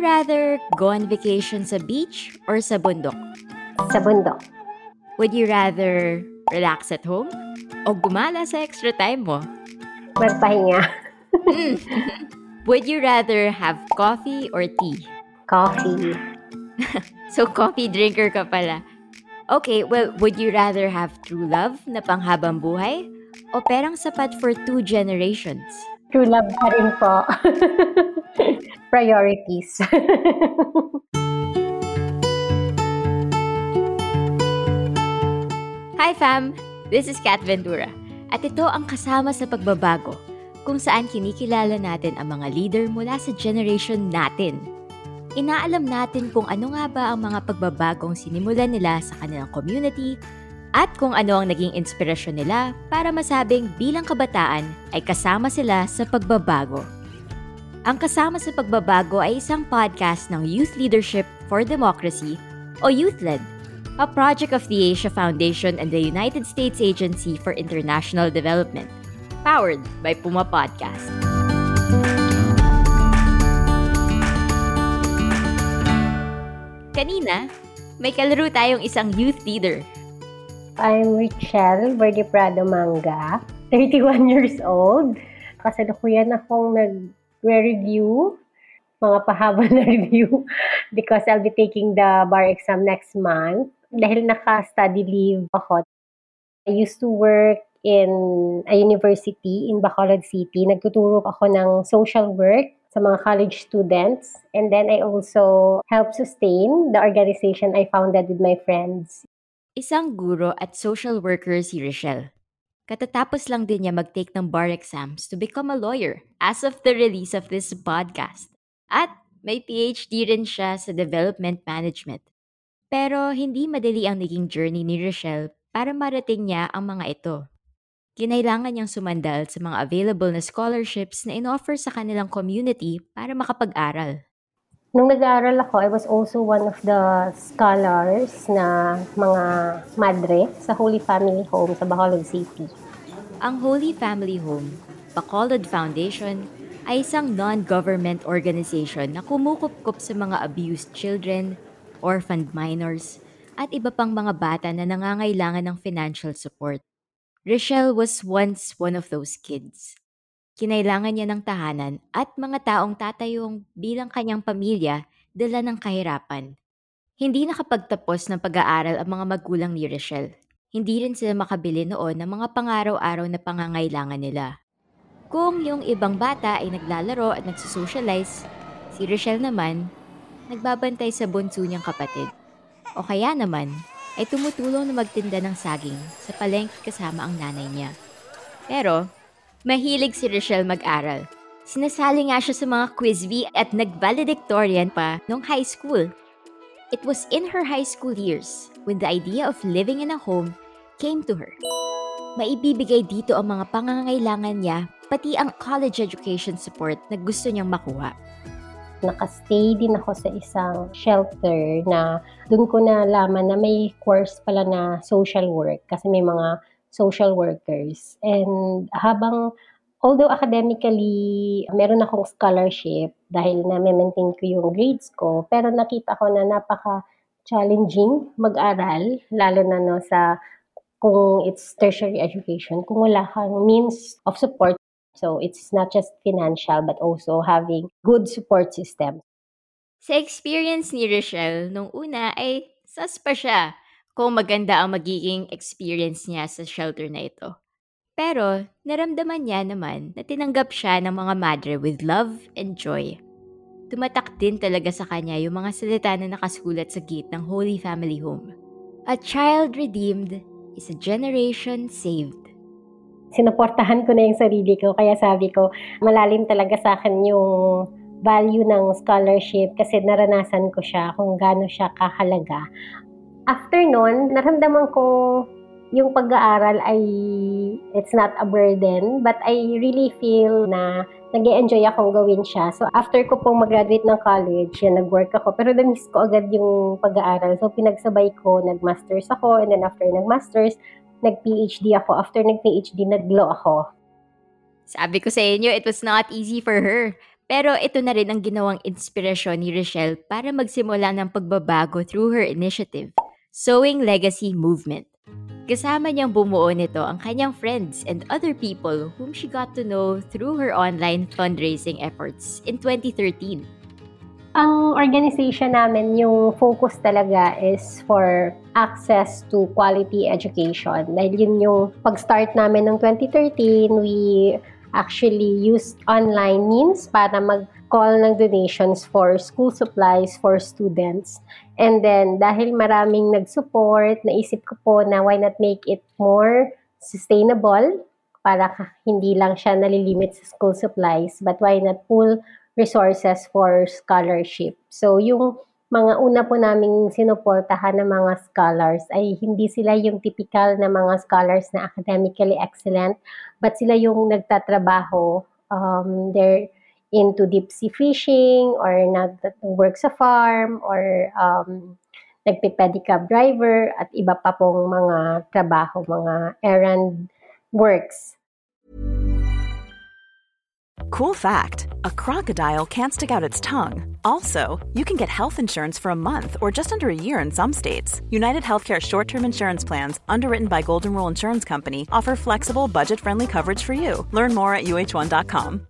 you rather go on vacation sa beach or sa bundok? Sa bundok. Would you rather relax at home o gumala sa extra time mo? Magpahinga. Would you rather have coffee or tea? Coffee. So coffee drinker ka pala. Okay, well, would you rather have true love na panghabang buhay o perang sapat for two generations? True love pa rin po. Priorities. Hi fam! This is Kat Ventura. At ito ang kasama sa pagbabago, kung saan kinikilala natin ang mga leader mula sa generation natin. Inaalam natin kung ano nga ba ang mga pagbabagong sinimulan nila sa kanilang community at kung ano ang naging inspirasyon nila para masabing bilang kabataan ay kasama sila sa pagbabago. Ang Kasama sa Pagbabago ay isang podcast ng Youth Leadership for Democracy o YouthLED, a project of the Asia Foundation and the United States Agency for International Development, powered by Puma Podcast. Kanina, may kalaro tayong isang youth leader. I'm Richelle Verde Prado Manga, 31 years old. Kasalukuyan akong nag-review, mga pahaba na review, because I'll be taking the bar exam next month. Dahil naka-study leave ako, I used to work in a university in Bacolod City. Nagtuturo ako ng social work sa mga college students. And then I also help sustain the organization I founded with my friends. Isang guro at social worker si Rochelle. Katatapos lang din niya mag-take ng bar exams to become a lawyer as of the release of this podcast. At may PhD rin siya sa development management. Pero hindi madali ang naging journey ni Rochelle para marating niya ang mga ito. Kinailangan niyang sumandal sa mga available na scholarships na inoffer sa kanilang community para makapag-aral. Nung nag-aaral ako, I was also one of the scholars na mga madre sa Holy Family Home sa Bacolod City. Ang Holy Family Home, Bacolod Foundation, ay isang non-government organization na kumukupkup sa mga abused children, orphaned minors, at iba pang mga bata na nangangailangan ng financial support. Rochelle was once one of those kids. Kinailangan niya ng tahanan at mga taong tatayong bilang kanyang pamilya dala ng kahirapan. Hindi nakapagtapos ng pag-aaral ang mga magulang ni Rochelle. Hindi rin sila makabili noon ng mga pangaraw-araw na pangangailangan nila. Kung yung ibang bata ay naglalaro at nagsusocialize, si Rochelle naman, nagbabantay sa bunso niyang kapatid. O kaya naman, ay tumutulong na magtinda ng saging sa palengke kasama ang nanay niya. Pero, mahilig si Rochelle mag-aral. Sinasali nga siya sa mga quiz bee at nag-valedictorian pa nung high school. It was in her high school years when the idea of living in a home came to her. Maibibigay dito ang mga pangangailangan niya pati ang college education support na gusto niyang makuha nakastay din ako sa isang shelter na doon ko nalaman na may course pala na social work kasi may mga social workers. And habang, although academically, meron akong scholarship dahil na-maintain ko yung grades ko, pero nakita ko na napaka challenging mag-aral, lalo na no sa kung it's tertiary education, kung wala kang means of support So it's not just financial but also having good support system. Sa experience ni Rochelle, nung una ay sas pa siya kung maganda ang magiging experience niya sa shelter na ito. Pero naramdaman niya naman na tinanggap siya ng mga madre with love and joy. Tumatak din talaga sa kanya yung mga salita na nakasulat sa gate ng Holy Family Home. A child redeemed is a generation saved. Sinuportahan ko na yung sarili ko, kaya sabi ko, malalim talaga sa akin yung value ng scholarship kasi naranasan ko siya kung gaano siya kahalaga. After nun, naramdaman ko yung pag-aaral ay it's not a burden but I really feel na nag enjoy akong gawin siya. So after ko pong mag-graduate ng college, yan, nag-work ako. Pero na-miss ko agad yung pag-aaral. So pinagsabay ko, nag-masters ako and then after nag-masters, nag-PhD ako. After nag-PhD, nag-law ako. Sabi ko sa inyo, it was not easy for her. Pero ito na rin ang ginawang inspirasyon ni Rochelle para magsimula ng pagbabago through her initiative, Sowing Legacy Movement. Kasama niyang bumuo nito ang kanyang friends and other people whom she got to know through her online fundraising efforts in 2013. Ang organization namin, yung focus talaga is for access to quality education. Dahil yun yung pag-start namin ng 2013, we actually used online means para mag-call ng donations for school supplies for students. And then, dahil maraming nag-support, naisip ko po na why not make it more sustainable para hindi lang siya nalilimit sa school supplies, but why not pool resources for scholarship. So, yung mga una po naming sinuportahan ng mga scholars ay hindi sila yung typical na mga scholars na academically excellent, but sila yung nagtatrabaho. Um, they're into deep sea fishing or nag-work sa farm or um, nagpe-pedicab driver at iba pa pong mga trabaho, mga errand works. Cool fact a crocodile can't stick out its tongue. Also, you can get health insurance for a month or just under a year in some states. United Healthcare short term insurance plans, underwritten by Golden Rule Insurance Company, offer flexible, budget friendly coverage for you. Learn more at uh1.com.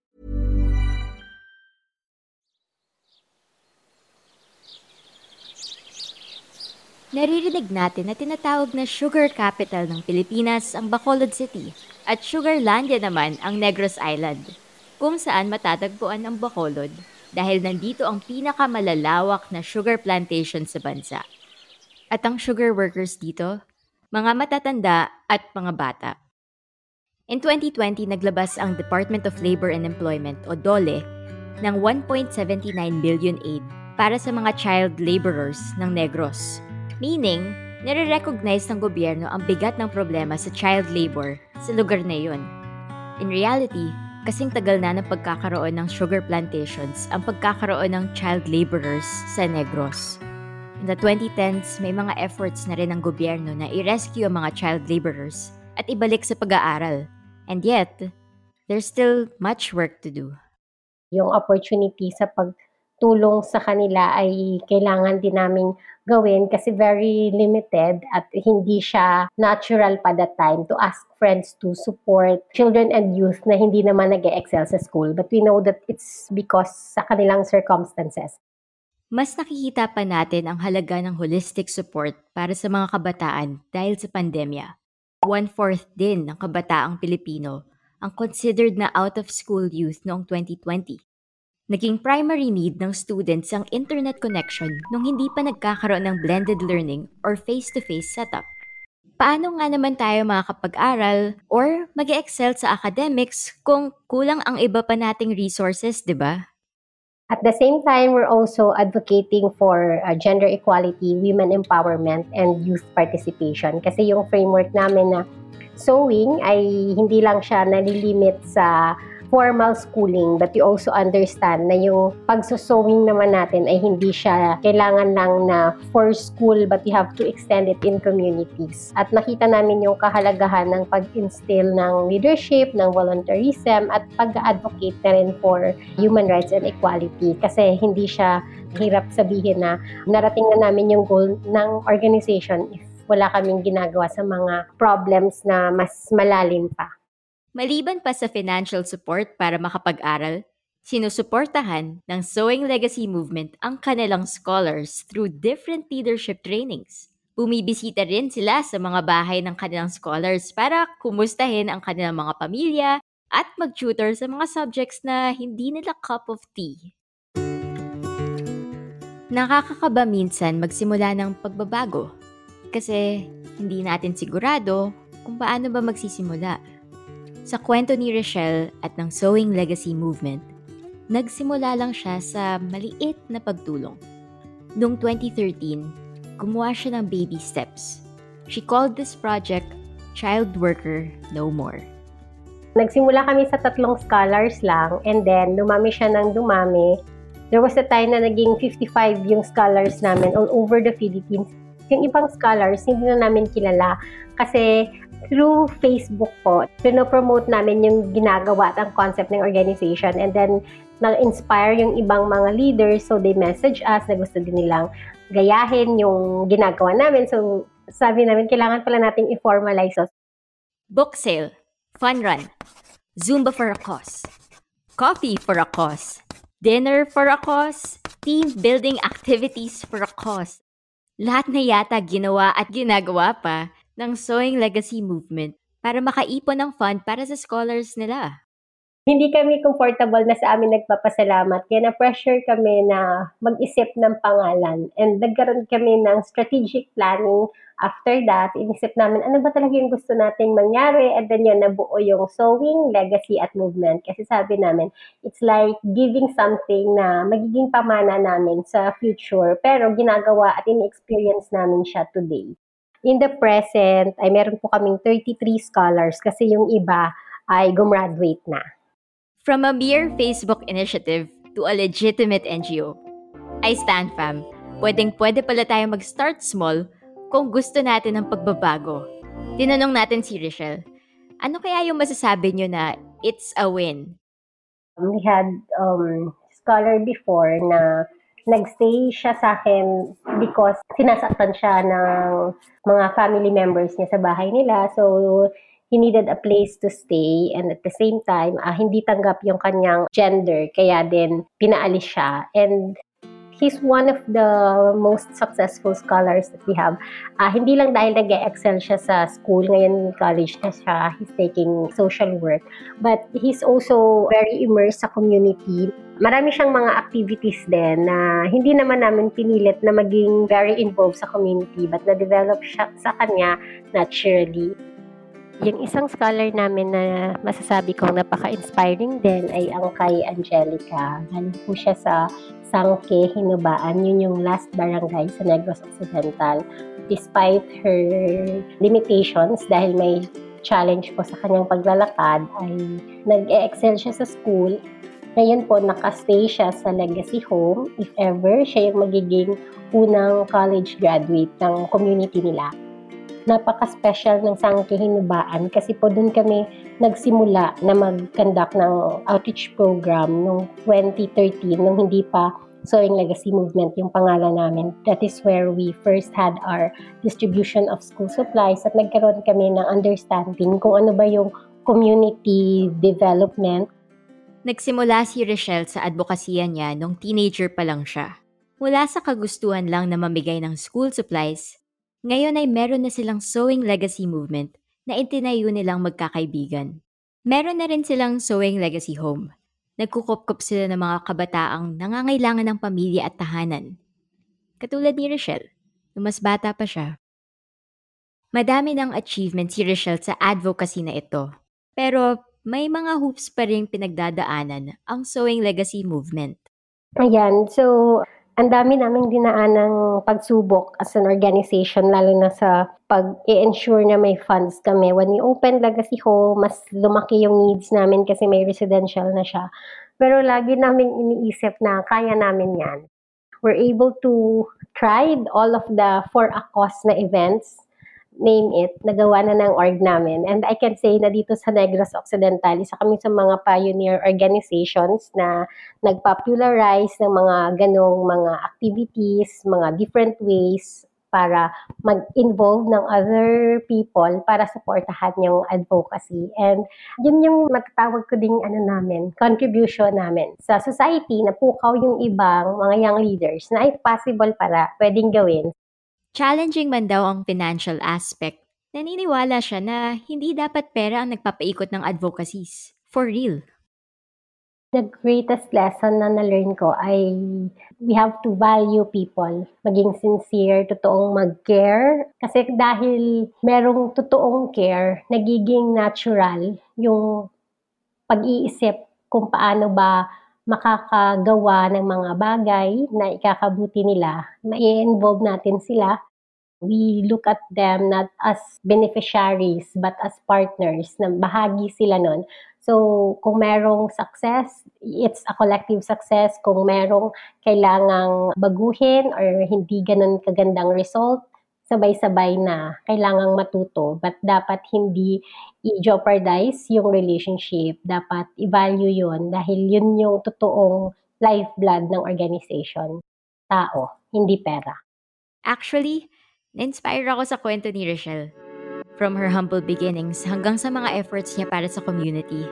Naririnig natin na tinatawag na sugar capital ng Pilipinas ang Bacolod City at Sugarlandia naman ang Negros Island, kung saan matatagpuan ang Bacolod dahil nandito ang pinakamalalawak na sugar plantation sa bansa. At ang sugar workers dito, mga matatanda at mga bata. In 2020, naglabas ang Department of Labor and Employment o DOLE ng 1.79 billion aid para sa mga child laborers ng Negros Meaning, nare-recognize ng gobyerno ang bigat ng problema sa child labor sa lugar na yun. In reality, kasing tagal na ng pagkakaroon ng sugar plantations ang pagkakaroon ng child laborers sa Negros. In the 2010s, may mga efforts na rin ng gobyerno na i-rescue ang mga child laborers at ibalik sa pag-aaral. And yet, there's still much work to do. Yung opportunity sa pagtulong sa kanila ay kailangan din naming gawin kasi very limited at hindi siya natural pa that time to ask friends to support children and youth na hindi naman nag excel sa school. But we know that it's because sa kanilang circumstances. Mas nakikita pa natin ang halaga ng holistic support para sa mga kabataan dahil sa pandemya. One-fourth din ng kabataang Pilipino ang considered na out-of-school youth noong 2020. Naging primary need ng students ang internet connection nung hindi pa nagkakaroon ng blended learning or face-to-face setup. Paano nga naman tayo makakapag-aral or mag excel sa academics kung kulang ang iba pa nating resources, di ba? At the same time, we're also advocating for uh, gender equality, women empowerment, and youth participation. Kasi yung framework namin na sewing ay hindi lang siya nalilimit sa formal schooling but you also understand na yung pagsusowing naman natin ay hindi siya kailangan lang na for school but you have to extend it in communities. At nakita namin yung kahalagahan ng pag-instill ng leadership, ng volunteerism at pag-advocate na rin for human rights and equality kasi hindi siya hirap sabihin na narating na namin yung goal ng organization if wala kaming ginagawa sa mga problems na mas malalim pa. Maliban pa sa financial support para makapag-aral, sinusuportahan ng Sewing Legacy Movement ang kanilang scholars through different leadership trainings. Bumibisita rin sila sa mga bahay ng kanilang scholars para kumustahin ang kanilang mga pamilya at mag-tutor sa mga subjects na hindi nila cup of tea. Nakakakaba minsan magsimula ng pagbabago kasi hindi natin sigurado kung paano ba magsisimula. Sa kwento ni Rochelle at ng Sewing Legacy Movement, nagsimula lang siya sa maliit na pagtulong. Noong 2013, gumawa siya ng baby steps. She called this project Child Worker No More. Nagsimula kami sa tatlong scholars lang and then dumami siya ng dumami there was a time na naging 55 yung scholars namin all over the Philippines. Yung ibang scholars, hindi na namin kilala kasi through Facebook po, pinopromote namin yung ginagawa at ang concept ng organization and then na-inspire yung ibang mga leaders so they message us na gusto din nilang gayahin yung ginagawa namin. So sabi namin, kailangan pala nating i-formalize. Book sale, fun run, Zumba for a cause, coffee for a cause, dinner for a cause, team building activities for a cause. Lahat na yata ginawa at ginagawa pa ng Sewing Legacy Movement para makaipon ng fund para sa scholars nila. Hindi kami comfortable na sa amin nagpapasalamat kaya na-pressure kami na mag-isip ng pangalan and nagkaroon kami ng strategic planning after that, inisip namin, ano ba talaga yung gusto nating mangyari? And then yun, nabuo yung sewing, legacy, at movement. Kasi sabi namin, it's like giving something na magiging pamana namin sa future, pero ginagawa at in-experience namin siya today. In the present, ay meron po kaming 33 scholars kasi yung iba ay gumraduate na. From a mere Facebook initiative to a legitimate NGO, I stand fam. Pwedeng pwede pala tayo mag-start small kung gusto natin ng pagbabago. Tinanong natin si Rochelle, ano kaya yung masasabi nyo na it's a win? We had um, scholar before na nagstay siya sa akin because sinasaktan siya ng mga family members niya sa bahay nila. So, he needed a place to stay and at the same time, uh, hindi tanggap yung kanyang gender. Kaya din, pinaalis siya. And he's one of the most successful scholars that we have. Uh, hindi lang dahil nag-excel siya sa school, ngayon college na siya, he's taking social work, but he's also very immersed sa community. Marami siyang mga activities din na hindi naman namin pinilit na maging very involved sa community, but na-develop siya sa kanya naturally. Yung isang scholar namin na masasabi kong napaka-inspiring din ay ang kay Angelica. Galing po siya sa Sangke, Hinubaan. Yun yung last barangay sa Negros Occidental. Despite her limitations, dahil may challenge po sa kanyang paglalakad, ay nag-excel siya sa school. Ngayon po, nakastay siya sa legacy home. If ever, siya yung magiging unang college graduate ng community nila napaka-special ng Sangkihinubaan kasi po doon kami nagsimula na mag-conduct ng outreach program noong 2013 nung hindi pa Sewing Legacy Movement yung pangalan namin. That is where we first had our distribution of school supplies at nagkaroon kami ng understanding kung ano ba yung community development. Nagsimula si Rochelle sa advokasya niya nung teenager pa lang siya. Mula sa kagustuhan lang na mamigay ng school supplies, ngayon ay meron na silang Sewing Legacy Movement na itinayo nilang magkakaibigan. Meron na rin silang Sewing Legacy Home. Nagkukupkup sila ng mga kabataang nangangailangan ng pamilya at tahanan. Katulad ni Rochelle, nung mas bata pa siya. Madami ng achievement si Rochelle sa advocacy na ito. Pero may mga hoops pa rin pinagdadaanan ang Sewing Legacy Movement. Ayan, so ang dami naming dinaan ng pagsubok as an organization, lalo na sa pag-ensure na may funds kami. When we opened Legacy Home, mas lumaki yung needs namin kasi may residential na siya. Pero lagi namin iniisip na kaya namin yan. We're able to try all of the for a cause na events name it, nagawa na ng org namin. And I can say na dito sa Negros Occidental, isa kami sa mga pioneer organizations na nagpopularize ng mga ganong mga activities, mga different ways para mag-involve ng other people para supportahan yung advocacy. And yun yung matatawag ko ding ano namin, contribution namin sa society na pukaw yung ibang mga young leaders na ay possible para pwedeng gawin. Challenging man daw ang financial aspect, naniniwala siya na hindi dapat pera ang nagpapaikot ng advocacies. For real. The greatest lesson na na-learn ko ay we have to value people. Maging sincere, totoong mag-care. Kasi dahil merong totoong care, nagiging natural yung pag-iisip kung paano ba makakagawa ng mga bagay na ikakabuti nila. Mai-involve natin sila. We look at them not as beneficiaries but as partners na bahagi sila nun. So, kung merong success, it's a collective success. Kung merong kailangang baguhin or hindi ganun kagandang result, sabay-sabay na kailangang matuto. But dapat hindi i-jeopardize yung relationship. Dapat i-value yun dahil yun yung totoong lifeblood ng organization. Tao, hindi pera. Actually, na-inspire ako sa kwento ni Rochelle. From her humble beginnings hanggang sa mga efforts niya para sa community.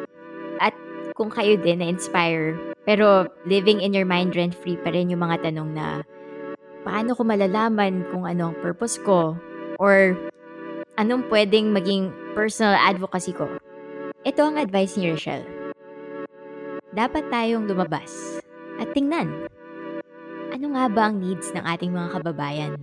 At kung kayo din na-inspire, pero living in your mind rent-free pa rin yung mga tanong na paano ko malalaman kung ano ang purpose ko? Or anong pwedeng maging personal advocacy ko? Ito ang advice ni Rochelle. Dapat tayong lumabas at tingnan. Ano nga ba ang needs ng ating mga kababayan?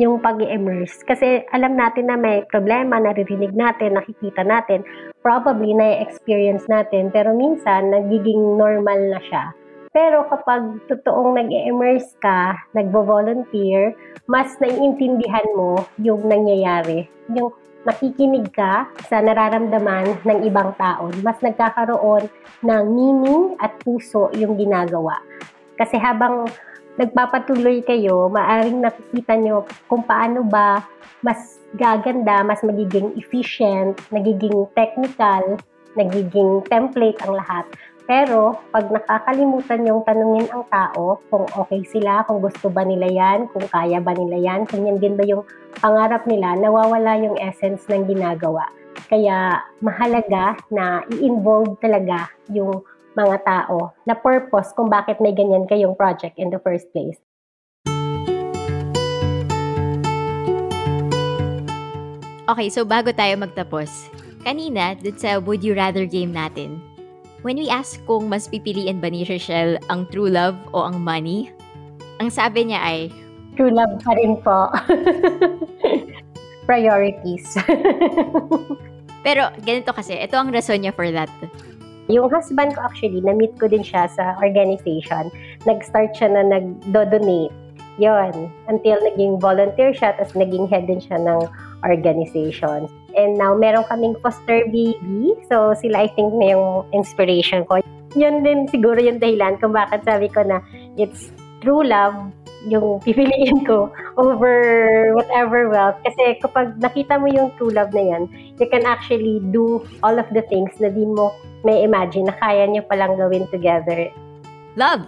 yung pag immerse Kasi alam natin na may problema, naririnig natin, nakikita natin, probably na-experience natin, pero minsan nagiging normal na siya. Pero kapag totoong nag-immerse ka, nagvo-volunteer, mas naiintindihan mo yung nangyayari. Yung nakikinig ka sa nararamdaman ng ibang tao, mas nagkakaroon ng meaning at puso yung ginagawa. Kasi habang nagpapatuloy kayo, maaring nakikita nyo kung paano ba mas gaganda, mas magiging efficient, nagiging technical, nagiging template ang lahat. Pero, pag nakakalimutan yung tanungin ang tao kung okay sila, kung gusto ba nila yan, kung kaya ba nila yan, kung yan din ba yung pangarap nila, nawawala yung essence ng ginagawa. Kaya, mahalaga na i-involve talaga yung mga tao na purpose kung bakit may ganyan kayong project in the first place. Okay, so bago tayo magtapos, kanina, dun sa Would You Rather game natin, when we ask kung mas pipiliin ba ni Rochelle ang true love o ang money, ang sabi niya ay, True love pa rin po. Priorities. Pero ganito kasi, ito ang rason niya for that. Yung husband ko actually, na-meet ko din siya sa organization. Nag-start siya na nag-donate. Yon, until naging volunteer siya, tapos naging head din siya ng organization. And now, meron kaming foster baby. So, sila I think na yung inspiration ko. Yun din siguro yung dahilan kung bakit sabi ko na it's true love yung pipiliin ko over whatever wealth. Kasi kapag nakita mo yung true love na yan, you can actually do all of the things na di mo may imagine na kaya nyo palang gawin together. Love,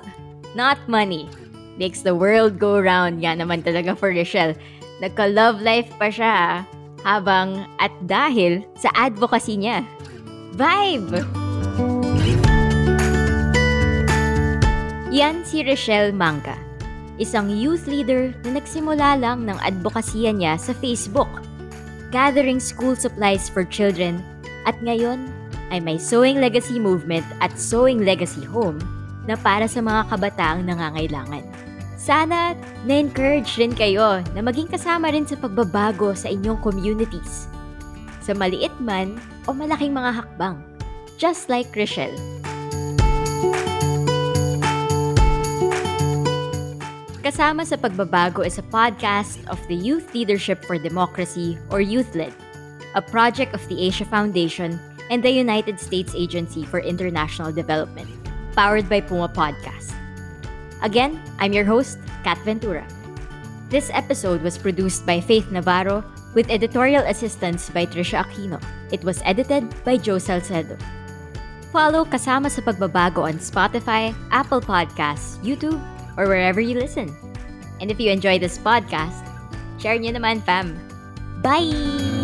not money. Makes the world go round. Yan naman talaga for Rochelle. Nagka-love life pa siya habang at dahil sa advocacy niya. Vibe! Yan si Rochelle Mangka, isang youth leader na nagsimula lang ng advokasya niya sa Facebook, gathering school supplies for children at ngayon ay may Sewing Legacy Movement at Sewing Legacy Home na para sa mga kabataang nangangailangan. Sana na-encourage rin kayo na maging kasama rin sa pagbabago sa inyong communities. Sa maliit man o malaking mga hakbang. Just like Rochelle. Kasama sa Pagbabago is a podcast of the Youth Leadership for Democracy or YouthLED, a project of the Asia Foundation and the United States Agency for International Development, powered by Puma Podcast. Again, I'm your host, Kat Ventura. This episode was produced by Faith Navarro with editorial assistance by Trisha Aquino. It was edited by Joe Salcedo. Follow Kasama sa Pagbabago on Spotify, Apple Podcasts, YouTube, or wherever you listen. And if you enjoy this podcast, Share nyo naman, fam. Bye!